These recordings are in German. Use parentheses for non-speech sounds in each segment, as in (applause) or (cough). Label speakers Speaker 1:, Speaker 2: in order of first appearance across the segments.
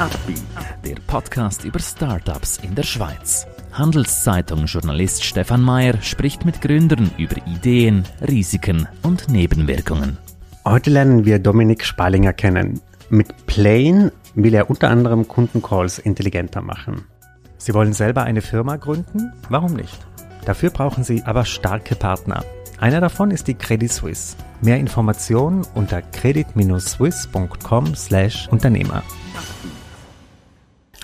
Speaker 1: Upbeat, der Podcast über Startups in der Schweiz. Handelszeitung-Journalist Stefan Mayer spricht mit Gründern über Ideen, Risiken und Nebenwirkungen.
Speaker 2: Heute lernen wir Dominik Spalinger kennen. Mit Plane will er unter anderem Kundencalls intelligenter machen. Sie wollen selber eine Firma gründen? Warum nicht? Dafür brauchen Sie aber starke Partner. Einer davon ist die Credit Suisse. Mehr Informationen unter credit-suisse.com/Unternehmer.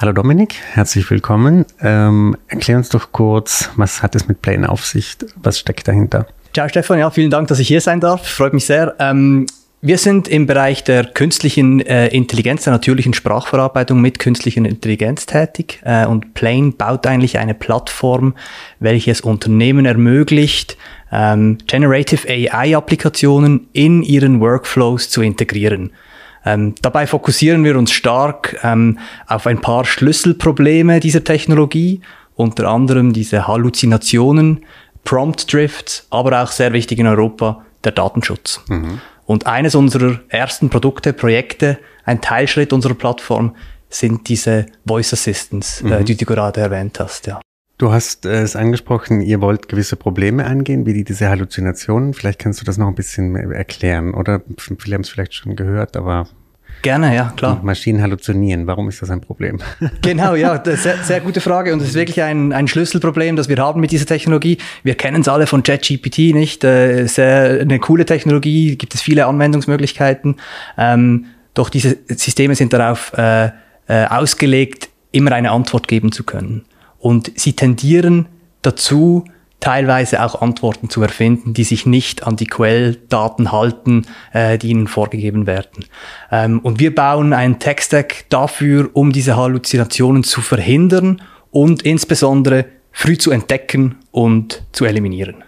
Speaker 2: Hallo Dominik, herzlich willkommen. Ähm, erklär uns doch kurz, was hat es mit Plane auf sich? Was steckt dahinter?
Speaker 3: Ciao Stefan, ja, vielen Dank, dass ich hier sein darf. Freut mich sehr. Ähm, wir sind im Bereich der künstlichen äh, Intelligenz, der natürlichen Sprachverarbeitung mit künstlicher Intelligenz tätig. Äh, und Plane baut eigentlich eine Plattform, welche es Unternehmen ermöglicht, ähm, Generative AI-Applikationen in ihren Workflows zu integrieren. Ähm, dabei fokussieren wir uns stark ähm, auf ein paar Schlüsselprobleme dieser Technologie, unter anderem diese Halluzinationen, Prompt Drifts, aber auch sehr wichtig in Europa der Datenschutz. Mhm. Und eines unserer ersten Produkte, Projekte, ein Teilschritt unserer Plattform sind diese Voice Assistants, äh, mhm. äh, die du gerade erwähnt hast. Ja.
Speaker 2: Du hast äh, es angesprochen, ihr wollt gewisse Probleme angehen, wie die, diese Halluzinationen. Vielleicht kannst du das noch ein bisschen erklären, oder? Viele haben es vielleicht schon gehört, aber
Speaker 3: Gerne, ja, klar.
Speaker 2: Maschinen halluzinieren, warum ist das ein Problem? (laughs)
Speaker 3: Genau, ja, sehr, sehr gute Frage und es ist wirklich ein, ein Schlüsselproblem, das wir haben mit dieser Technologie. Wir kennen es alle von ChatGPT nicht, äh, sehr eine coole Technologie, gibt es viele Anwendungsmöglichkeiten, ähm, doch diese Systeme sind darauf äh, äh, ausgelegt, immer eine Antwort geben zu können. Und sie tendieren dazu, teilweise auch Antworten zu erfinden, die sich nicht an die Quelldaten halten, äh, die ihnen vorgegeben werden. Ähm, und wir bauen einen Tech-Stack dafür, um diese Halluzinationen zu verhindern und insbesondere früh zu entdecken und zu eliminieren.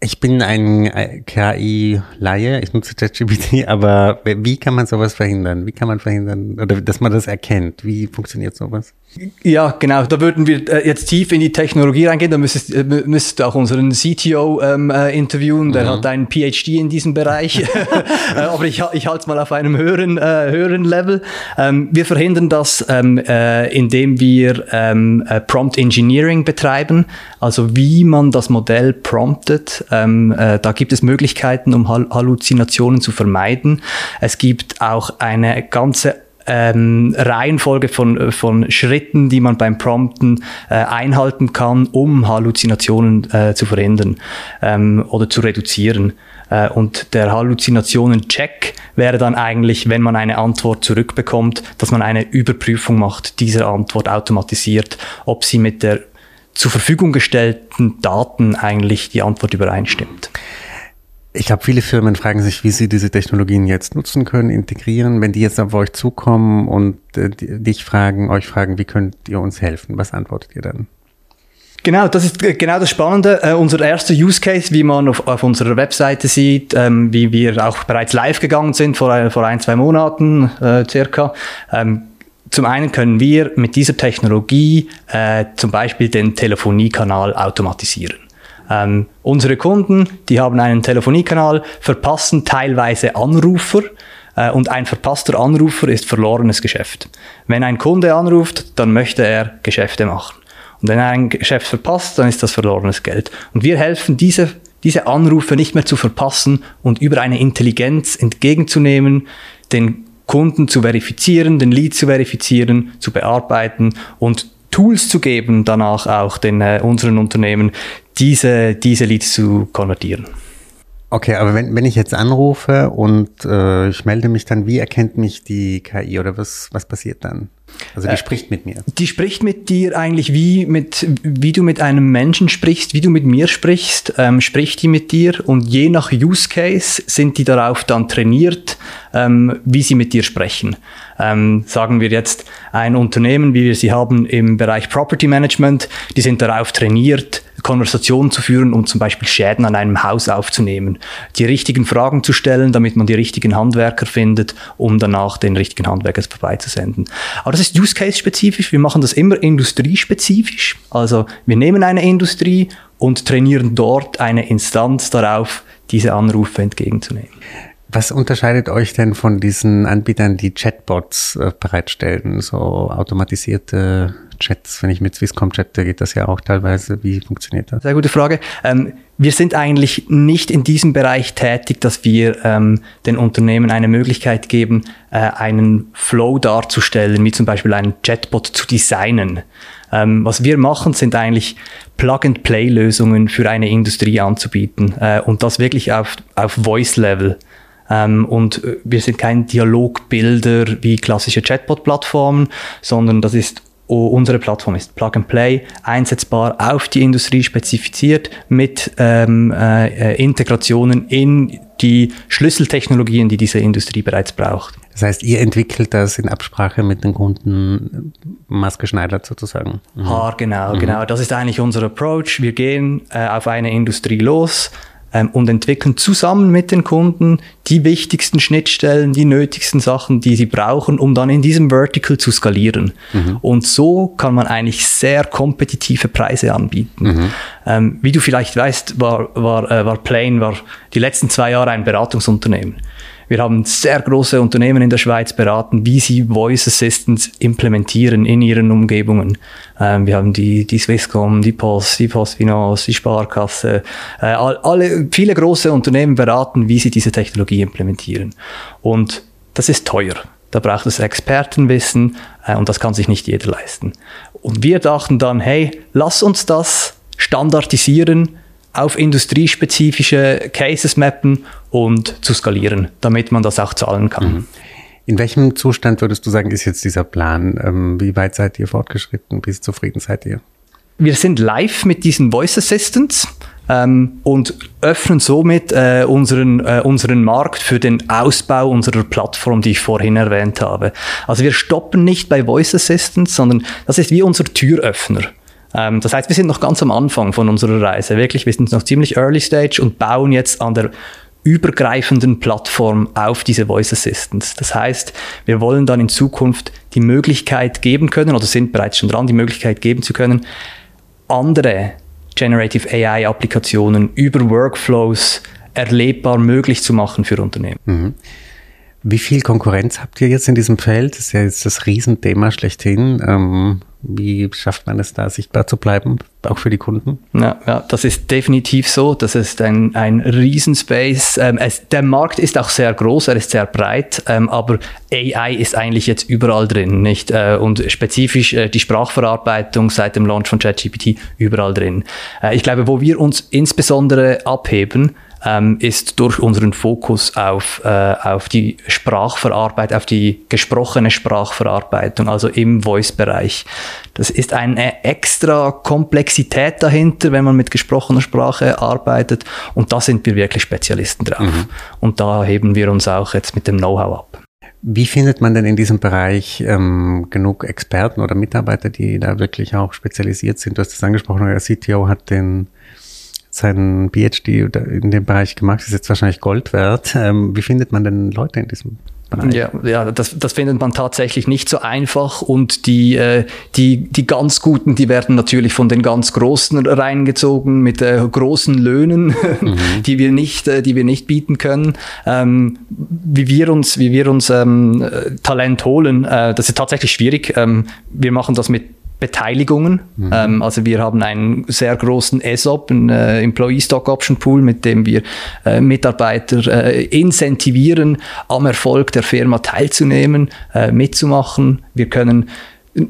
Speaker 2: Ich bin ein äh, KI-Laie, ich nutze ChatGPT, (laughs) aber wie kann man sowas verhindern? Wie kann man verhindern, oder dass man das erkennt? Wie funktioniert sowas?
Speaker 3: Ja, genau. Da würden wir äh, jetzt tief in die Technologie reingehen. Da müsstest, äh, müsstest du auch unseren CTO ähm, äh, interviewen. Der mhm. hat einen PhD in diesem Bereich. (laughs) aber ich, ich halte es mal auf einem höheren, äh, höheren Level. Ähm, wir verhindern das, ähm, äh, indem wir ähm, Prompt Engineering betreiben. Also wie man das Modell promptet ähm, äh, da gibt es Möglichkeiten, um Halluzinationen zu vermeiden. Es gibt auch eine ganze ähm, Reihenfolge von, von Schritten, die man beim Prompten äh, einhalten kann, um Halluzinationen äh, zu verhindern ähm, oder zu reduzieren. Äh, und der Halluzinationen-Check wäre dann eigentlich, wenn man eine Antwort zurückbekommt, dass man eine Überprüfung macht dieser Antwort automatisiert, ob sie mit der zur Verfügung gestellten Daten eigentlich die Antwort übereinstimmt.
Speaker 2: Ich glaube, viele Firmen fragen sich, wie sie diese Technologien jetzt nutzen können, integrieren. Wenn die jetzt auf euch zukommen und äh, dich fragen, euch fragen, wie könnt ihr uns helfen? Was antwortet ihr dann?
Speaker 3: Genau, das ist genau das Spannende. Äh, unser erster Use Case, wie man auf, auf unserer Webseite sieht, ähm, wie wir auch bereits live gegangen sind vor, vor ein, zwei Monaten äh, circa, ähm, zum einen können wir mit dieser Technologie äh, zum Beispiel den Telefoniekanal automatisieren. Ähm, unsere Kunden, die haben einen Telefoniekanal, verpassen teilweise Anrufer äh, und ein verpasster Anrufer ist verlorenes Geschäft. Wenn ein Kunde anruft, dann möchte er Geschäfte machen. Und wenn er ein Geschäft verpasst, dann ist das verlorenes Geld. Und wir helfen, diese, diese Anrufe nicht mehr zu verpassen und über eine Intelligenz entgegenzunehmen, den Kunden zu verifizieren, den Lead zu verifizieren, zu bearbeiten und Tools zu geben, danach auch den äh, unseren Unternehmen, diese, diese Leads zu konvertieren.
Speaker 2: Okay, aber wenn, wenn ich jetzt anrufe und äh, ich melde mich dann, wie erkennt mich die KI oder was, was passiert dann? Also die äh, spricht mit mir.
Speaker 3: Die spricht mit dir eigentlich wie mit wie du mit einem Menschen sprichst, wie du mit mir sprichst, ähm, spricht die mit dir und je nach Use Case sind die darauf dann trainiert, ähm, wie sie mit dir sprechen. Ähm, sagen wir jetzt ein Unternehmen, wie wir sie haben im Bereich Property Management, die sind darauf trainiert, Konversationen zu führen und zum Beispiel Schäden an einem Haus aufzunehmen, die richtigen Fragen zu stellen, damit man die richtigen Handwerker findet, um danach den richtigen Handwerker vorbeizusenden. Aber das ist Use Case spezifisch. Wir machen das immer industriespezifisch. Also wir nehmen eine Industrie und trainieren dort eine Instanz darauf, diese Anrufe entgegenzunehmen.
Speaker 2: Was unterscheidet euch denn von diesen Anbietern, die Chatbots äh, bereitstellen, so automatisierte Chats? Wenn ich mit Swisscom chatte, geht das ja auch teilweise. Wie funktioniert das?
Speaker 3: Sehr gute Frage. Ähm, wir sind eigentlich nicht in diesem Bereich tätig, dass wir ähm, den Unternehmen eine Möglichkeit geben, äh, einen Flow darzustellen, wie zum Beispiel einen Chatbot zu designen. Ähm, was wir machen, sind eigentlich Plug-and-Play-Lösungen für eine Industrie anzubieten äh, und das wirklich auf, auf Voice-Level. Ähm, und äh, wir sind kein Dialogbilder wie klassische Chatbot-Plattformen, sondern das ist unsere Plattform ist Plug and Play, einsetzbar auf die Industrie spezifiziert mit ähm, äh, Integrationen in die Schlüsseltechnologien, die diese Industrie bereits braucht.
Speaker 2: Das heißt, ihr entwickelt das in Absprache mit den Kunden maßgeschneidert sozusagen.
Speaker 3: Mhm. Ha, genau, mhm. genau. Das ist eigentlich unser Approach. Wir gehen äh, auf eine Industrie los, ähm, und entwickeln zusammen mit den Kunden die wichtigsten Schnittstellen, die nötigsten Sachen, die sie brauchen, um dann in diesem Vertical zu skalieren. Mhm. Und so kann man eigentlich sehr kompetitive Preise anbieten. Mhm. Ähm, wie du vielleicht weißt, war, war, äh, war Plane war die letzten zwei Jahre ein Beratungsunternehmen. Wir haben sehr große Unternehmen in der Schweiz beraten, wie sie Voice Assistants implementieren in ihren Umgebungen. Ähm, wir haben die, die Swisscom, die Post, die Postfinance, die Sparkasse, äh, alle, viele große Unternehmen beraten, wie sie diese Technologie implementieren. Und das ist teuer. Da braucht es Expertenwissen äh, und das kann sich nicht jeder leisten. Und wir dachten dann, hey, lass uns das standardisieren, auf industriespezifische Cases mappen und zu skalieren, damit man das auch zahlen kann. Mhm.
Speaker 2: In welchem Zustand würdest du sagen, ist jetzt dieser Plan? Ähm, wie weit seid ihr fortgeschritten? Wie zufrieden seid ihr?
Speaker 3: Wir sind live mit diesen Voice Assistants. Ähm, und öffnen somit äh, unseren, äh, unseren Markt für den Ausbau unserer Plattform, die ich vorhin erwähnt habe. Also wir stoppen nicht bei Voice Assistants, sondern das ist wie unser Türöffner. Ähm, das heißt, wir sind noch ganz am Anfang von unserer Reise. Wirklich, wir sind noch ziemlich early stage und bauen jetzt an der übergreifenden Plattform auf diese Voice Assistants. Das heißt, wir wollen dann in Zukunft die Möglichkeit geben können, oder sind bereits schon dran, die Möglichkeit geben zu können, andere Generative AI-Applikationen über Workflows erlebbar möglich zu machen für Unternehmen. Mhm.
Speaker 2: Wie viel Konkurrenz habt ihr jetzt in diesem Feld? Das ist ja jetzt das Riesenthema schlechthin. Ähm, wie schafft man es da, sichtbar zu bleiben, auch für die Kunden?
Speaker 3: Ja, ja das ist definitiv so. Das ist ein, ein Riesenspace. Ähm, es, der Markt ist auch sehr groß, er ist sehr breit, ähm, aber AI ist eigentlich jetzt überall drin, nicht? Äh, und spezifisch äh, die Sprachverarbeitung seit dem Launch von ChatGPT überall drin. Äh, ich glaube, wo wir uns insbesondere abheben, ähm, ist durch unseren Fokus auf, äh, auf die Sprachverarbeitung, auf die gesprochene Sprachverarbeitung, also im Voice-Bereich. Das ist eine extra Komplexität dahinter, wenn man mit gesprochener Sprache arbeitet. Und da sind wir wirklich Spezialisten drauf. Mhm. Und da heben wir uns auch jetzt mit dem Know-how ab.
Speaker 2: Wie findet man denn in diesem Bereich ähm, genug Experten oder Mitarbeiter, die da wirklich auch spezialisiert sind? Du hast es angesprochen, der CTO hat den seinen PhD in dem Bereich gemacht, ist jetzt wahrscheinlich Gold wert. Ähm, wie findet man denn Leute in diesem Bereich?
Speaker 3: Ja, ja das, das findet man tatsächlich nicht so einfach und die, äh, die, die ganz Guten, die werden natürlich von den ganz Großen reingezogen mit äh, großen Löhnen, (laughs) mhm. die, wir nicht, äh, die wir nicht bieten können. Ähm, wie wir uns, wie wir uns ähm, Talent holen, äh, das ist tatsächlich schwierig. Ähm, wir machen das mit Beteiligungen. Mhm. Ähm, also wir haben einen sehr großen ESOP, einen äh, Employee Stock Option Pool, mit dem wir äh, Mitarbeiter äh, incentivieren, am Erfolg der Firma teilzunehmen, äh, mitzumachen. Wir können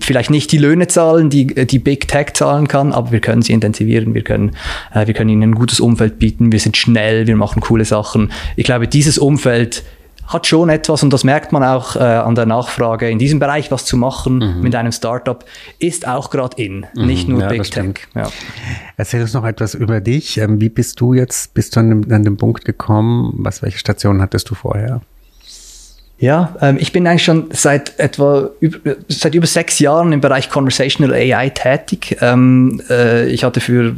Speaker 3: vielleicht nicht die Löhne zahlen, die die Big Tech zahlen kann, aber wir können sie intensivieren, wir können, äh, wir können ihnen ein gutes Umfeld bieten, wir sind schnell, wir machen coole Sachen. Ich glaube, dieses Umfeld hat schon etwas, und das merkt man auch äh, an der Nachfrage, in diesem Bereich was zu machen mhm. mit einem Startup, ist auch gerade in, mhm. nicht nur ja, Big Tech. Ja.
Speaker 2: Erzähl uns noch etwas über dich. Ähm, wie bist du jetzt, bist du an dem, an dem Punkt gekommen? Was, welche Station hattest du vorher?
Speaker 3: Ja, ähm, ich bin eigentlich schon seit etwa über, seit über sechs Jahren im Bereich Conversational AI tätig. Ähm, äh, ich hatte für,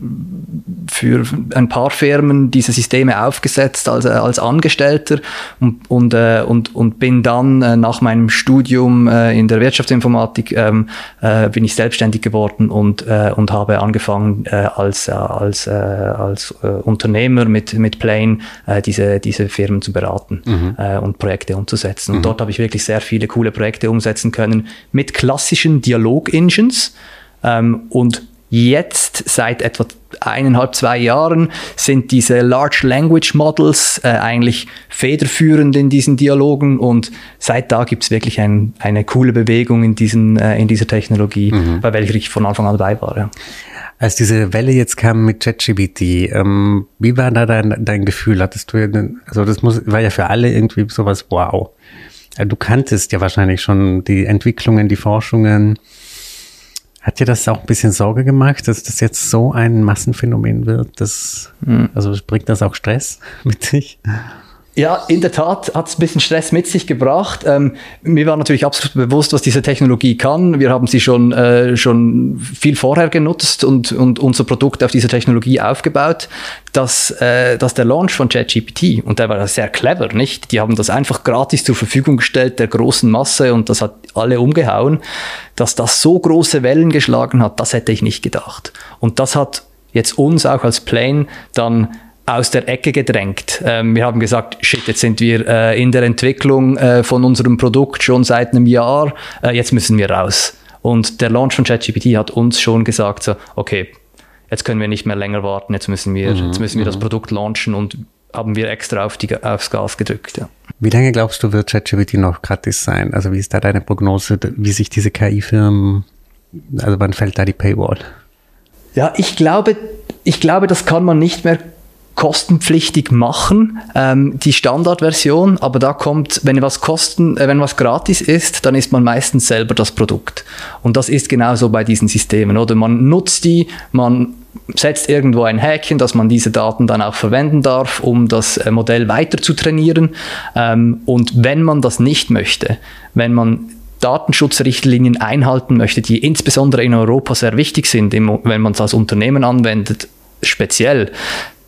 Speaker 3: für ein paar Firmen diese Systeme aufgesetzt als, äh, als Angestellter und, und, äh, und, und bin dann äh, nach meinem Studium äh, in der Wirtschaftsinformatik ähm, äh, bin ich selbstständig geworden und, und habe angefangen als, als, als Unternehmer mit, mit Plane diese, diese Firmen zu beraten mhm. und Projekte umzusetzen. Und mhm. dort habe ich wirklich sehr viele coole Projekte umsetzen können mit klassischen Dialog-Engines. Ähm, und jetzt, seit etwa eineinhalb, zwei Jahren, sind diese Large Language Models äh, eigentlich federführend in diesen Dialogen. Und seit da gibt es wirklich ein, eine coole Bewegung in, diesen, äh, in dieser Technologie, mhm. bei welcher ich von Anfang an dabei war. Ja.
Speaker 2: Als diese Welle jetzt kam mit ChatGPT, ähm, wie war da dein, dein Gefühl? Hattest du, also das muss, war ja für alle irgendwie sowas, wow. Du kanntest ja wahrscheinlich schon die Entwicklungen, die Forschungen. Hat dir das auch ein bisschen Sorge gemacht, dass das jetzt so ein Massenphänomen wird? Das, mhm. Also bringt das auch Stress (laughs) mit sich?
Speaker 3: Ja, in der Tat hat es ein bisschen Stress mit sich gebracht. Ähm, mir war natürlich absolut bewusst, was diese Technologie kann. Wir haben sie schon, äh, schon viel vorher genutzt und, und unser Produkt auf dieser Technologie aufgebaut. Dass, äh, dass der Launch von ChatGPT, und der war sehr clever, nicht? Die haben das einfach gratis zur Verfügung gestellt, der großen Masse, und das hat alle umgehauen. Dass das so große Wellen geschlagen hat, das hätte ich nicht gedacht. Und das hat jetzt uns auch als Plane dann aus der Ecke gedrängt. Ähm, wir haben gesagt, shit, jetzt sind wir äh, in der Entwicklung äh, von unserem Produkt schon seit einem Jahr, äh, jetzt müssen wir raus. Und der Launch von ChatGPT hat uns schon gesagt, so, okay, jetzt können wir nicht mehr länger warten, jetzt müssen wir, mhm, jetzt müssen wir das mhm. Produkt launchen und haben wir extra auf die, aufs Gas gedrückt. Ja.
Speaker 2: Wie lange glaubst du, wird ChatGPT noch gratis sein? Also wie ist da deine Prognose, wie sich diese KI-Firmen, also wann fällt da die Paywall?
Speaker 3: Ja, ich glaube, ich glaube, das kann man nicht mehr kostenpflichtig machen, ähm, die Standardversion, aber da kommt, wenn was kosten, äh, wenn was gratis ist, dann ist man meistens selber das Produkt. Und das ist genauso bei diesen Systemen, oder? Man nutzt die, man setzt irgendwo ein Häkchen, dass man diese Daten dann auch verwenden darf, um das äh, Modell weiter zu trainieren. Ähm, und wenn man das nicht möchte, wenn man Datenschutzrichtlinien einhalten möchte, die insbesondere in Europa sehr wichtig sind, wenn man es als Unternehmen anwendet, speziell,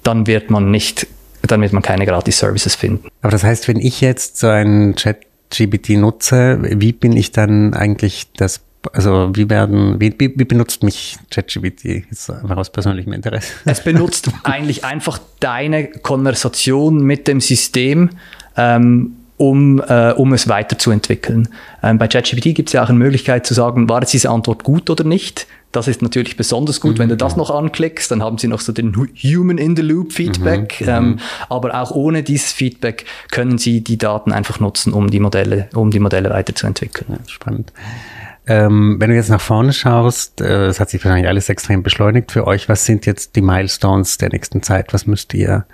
Speaker 3: dann wird man nicht, dann wird man keine Gratis-Services finden.
Speaker 2: Aber das heißt, wenn ich jetzt so einen Chat-GBT nutze, wie bin ich dann eigentlich das also wie werden, wie, wie, benutzt mich ChatGPT jetzt einfach aus persönlichem Interesse?
Speaker 3: Es benutzt (laughs) eigentlich einfach deine Konversation mit dem System, ähm, um, äh, um es weiterzuentwickeln. Ähm, bei ChatGPT gibt es ja auch eine Möglichkeit zu sagen, war jetzt diese Antwort gut oder nicht? Das ist natürlich besonders gut, mhm. wenn du das mhm. noch anklickst, dann haben sie noch so den Human in the Loop Feedback. Mhm. Ähm, mhm. aber auch ohne dieses Feedback können sie die Daten einfach nutzen, um die Modelle, um die Modelle weiterzuentwickeln.
Speaker 2: Ja, spannend. Ähm, wenn du jetzt nach vorne schaust, äh, es hat sich wahrscheinlich alles extrem beschleunigt für euch. Was sind jetzt die Milestones der nächsten Zeit? Was müsst ihr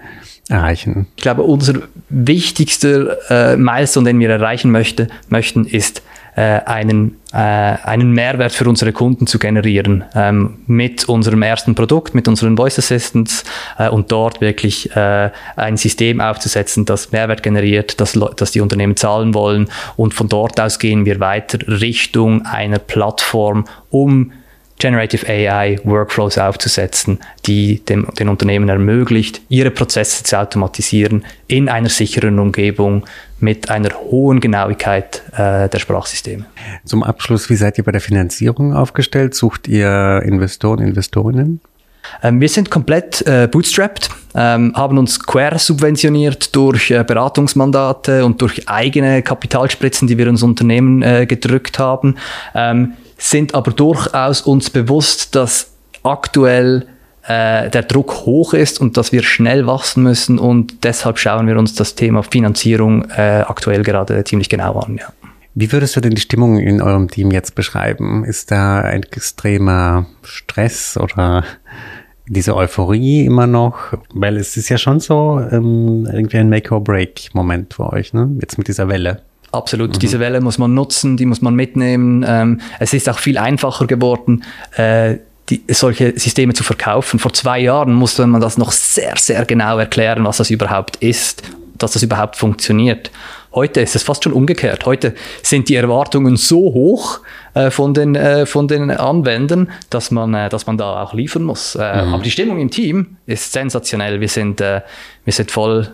Speaker 2: erreichen?
Speaker 3: Ich glaube, unser wichtigster äh, Milestone, den wir erreichen möchte, möchten, ist äh, einen, äh, einen Mehrwert für unsere Kunden zu generieren ähm, mit unserem ersten Produkt, mit unseren Voice Assistants äh, und dort wirklich äh, ein System aufzusetzen, das Mehrwert generiert, das, das die Unternehmen zahlen wollen und von dort aus gehen wir weiter Richtung einer Plattform, um Generative AI Workflows aufzusetzen, die dem, den Unternehmen ermöglicht, ihre Prozesse zu automatisieren in einer sicheren Umgebung mit einer hohen Genauigkeit äh, der Sprachsysteme.
Speaker 2: Zum Abschluss, wie seid ihr bei der Finanzierung aufgestellt? Sucht ihr Investoren, Investorinnen?
Speaker 3: Ähm, wir sind komplett äh, bootstrapped, ähm, haben uns quer subventioniert durch äh, Beratungsmandate und durch eigene Kapitalspritzen, die wir ins Unternehmen äh, gedrückt haben. Ähm, sind aber durchaus uns bewusst, dass aktuell äh, der Druck hoch ist und dass wir schnell wachsen müssen und deshalb schauen wir uns das Thema Finanzierung äh, aktuell gerade ziemlich genau an. Ja.
Speaker 2: Wie würdest du denn die Stimmung in eurem Team jetzt beschreiben? Ist da ein extremer Stress oder diese Euphorie immer noch? Weil es ist ja schon so ähm, irgendwie ein Make-or-Break-Moment für euch, ne? Jetzt mit dieser Welle.
Speaker 3: Absolut. Mhm. Diese Welle muss man nutzen, die muss man mitnehmen. Ähm, es ist auch viel einfacher geworden, äh, die, solche Systeme zu verkaufen. Vor zwei Jahren musste man das noch sehr, sehr genau erklären, was das überhaupt ist, dass das überhaupt funktioniert. Heute ist es fast schon umgekehrt. Heute sind die Erwartungen so hoch äh, von, den, äh, von den Anwendern, dass man, äh, dass man da auch liefern muss. Äh, mhm. Aber die Stimmung im Team ist sensationell. Wir sind, äh, wir sind voll,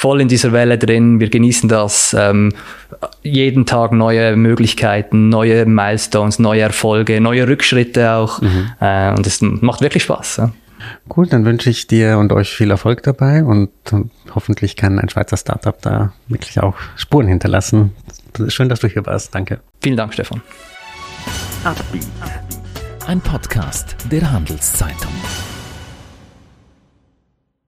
Speaker 3: voll in dieser Welle drin. Wir genießen das. Ähm, jeden Tag neue Möglichkeiten, neue Milestones, neue Erfolge, neue Rückschritte auch. Mhm. Äh, und es macht wirklich Spaß. Ja.
Speaker 2: Cool, dann wünsche ich dir und euch viel Erfolg dabei und, hoffentlich kann ein Schweizer Startup da wirklich auch Spuren hinterlassen. Schön, dass du hier warst. Danke.
Speaker 3: Vielen Dank, Stefan.
Speaker 1: Ein Podcast der Handelszeitung.